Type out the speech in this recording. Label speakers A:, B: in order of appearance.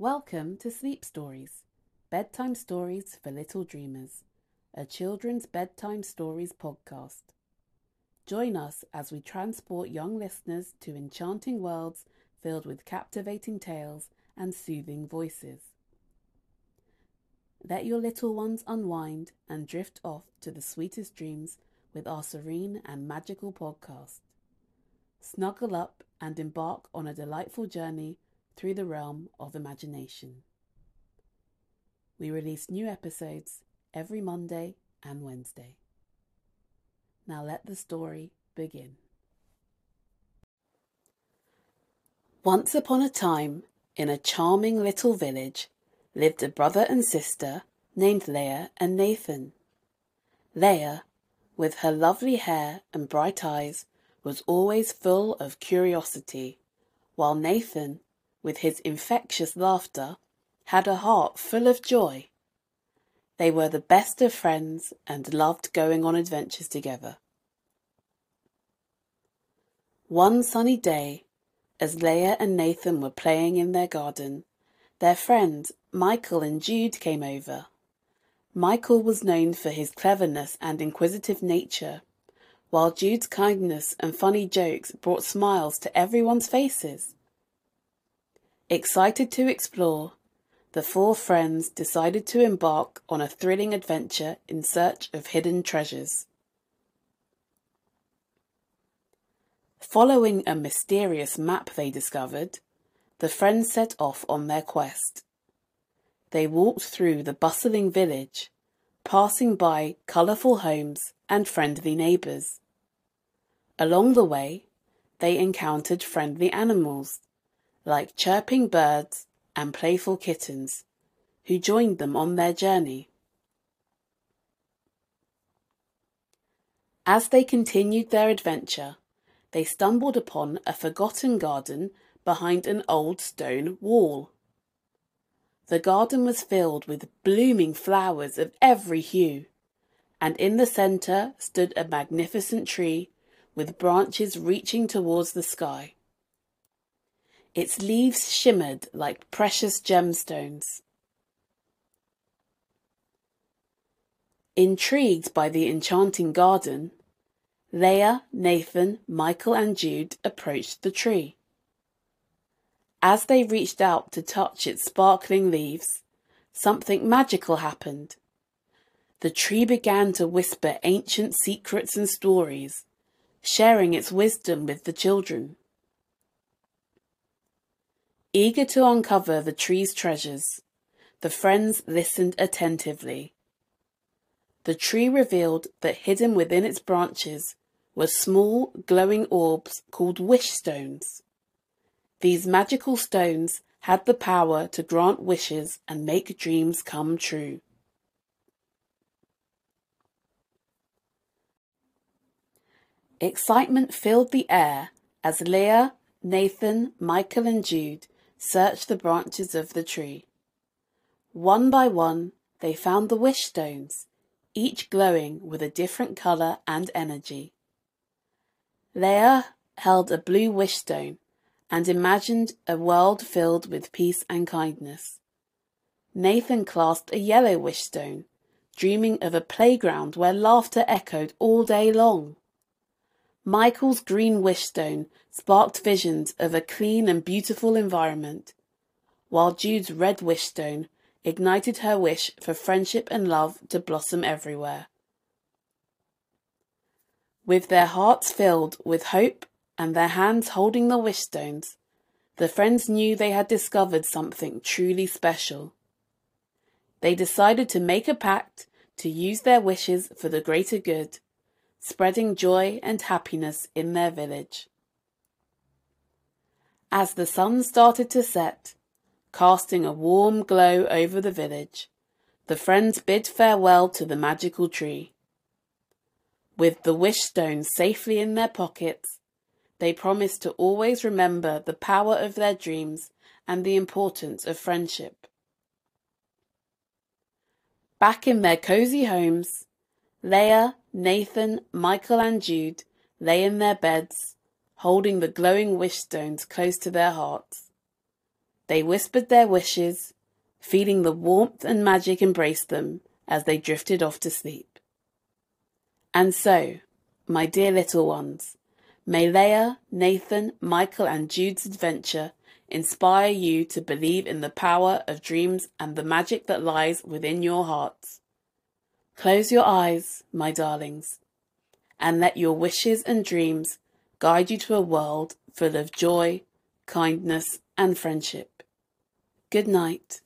A: Welcome to Sleep Stories, bedtime stories for little dreamers, a children's bedtime stories podcast. Join us as we transport young listeners to enchanting worlds filled with captivating tales and soothing voices. Let your little ones unwind and drift off to the sweetest dreams with our serene and magical podcast. Snuggle up and embark on a delightful journey through the realm of imagination. We release new episodes every Monday and Wednesday. Now let the story begin. Once upon a time, in a charming little village, lived a brother and sister named Lea and Nathan. Lea, with her lovely hair and bright eyes, was always full of curiosity, while Nathan, with his infectious laughter, had a heart full of joy. They were the best of friends and loved going on adventures together. One sunny day, as Lea and Nathan were playing in their garden, their friends Michael and Jude came over. Michael was known for his cleverness and inquisitive nature, while Jude's kindness and funny jokes brought smiles to everyone's faces. Excited to explore, the four friends decided to embark on a thrilling adventure in search of hidden treasures. Following a mysterious map they discovered, the friends set off on their quest. They walked through the bustling village, passing by colourful homes and friendly neighbours. Along the way, they encountered friendly animals, like chirping birds and playful kittens, who joined them on their journey. As they continued their adventure, they stumbled upon a forgotten garden behind an old stone wall. The garden was filled with blooming flowers of every hue, and in the centre stood a magnificent tree with branches reaching towards the sky. Its leaves shimmered like precious gemstones. Intrigued by the enchanting garden, Lea, Nathan, Michael, and Jude approached the tree. As they reached out to touch its sparkling leaves, something magical happened. The tree began to whisper ancient secrets and stories, sharing its wisdom with the children. Eager to uncover the tree's treasures, the friends listened attentively. The tree revealed that hidden within its branches were small, glowing orbs called wish stones. These magical stones had the power to grant wishes and make dreams come true. Excitement filled the air as Lea, Nathan, Michael, and Jude searched the branches of the tree. One by one, they found the wish stones, each glowing with a different colour and energy. Lea held a blue wish stone and imagined a world filled with peace and kindness. Nathan clasped a yellow wish stone, dreaming of a playground where laughter echoed all day long. Michael's green wish stone sparked visions of a clean and beautiful environment, while Jude's red wish stone ignited her wish for friendship and love to blossom everywhere. With their hearts filled with hope and their hands holding the wish stones, the friends knew they had discovered something truly special. They decided to make a pact to use their wishes for the greater good, spreading joy and happiness in their village. As the sun started to set, casting a warm glow over the village, the friends bid farewell to the magical tree. With the wish stones safely in their pockets, they promised to always remember the power of their dreams and the importance of friendship. Back in their cozy homes, Lea, Nathan, Michael, and Jude lay in their beds, holding the glowing wish stones close to their hearts. They whispered their wishes, feeling the warmth and magic embrace them as they drifted off to sleep. And so, my dear little ones, may Lea, Nathan, Michael, and Jude's adventure inspire you to believe in the power of dreams and the magic that lies within your hearts. Close your eyes, my darlings, and let your wishes and dreams guide you to a world full of joy, kindness, and friendship. Good night.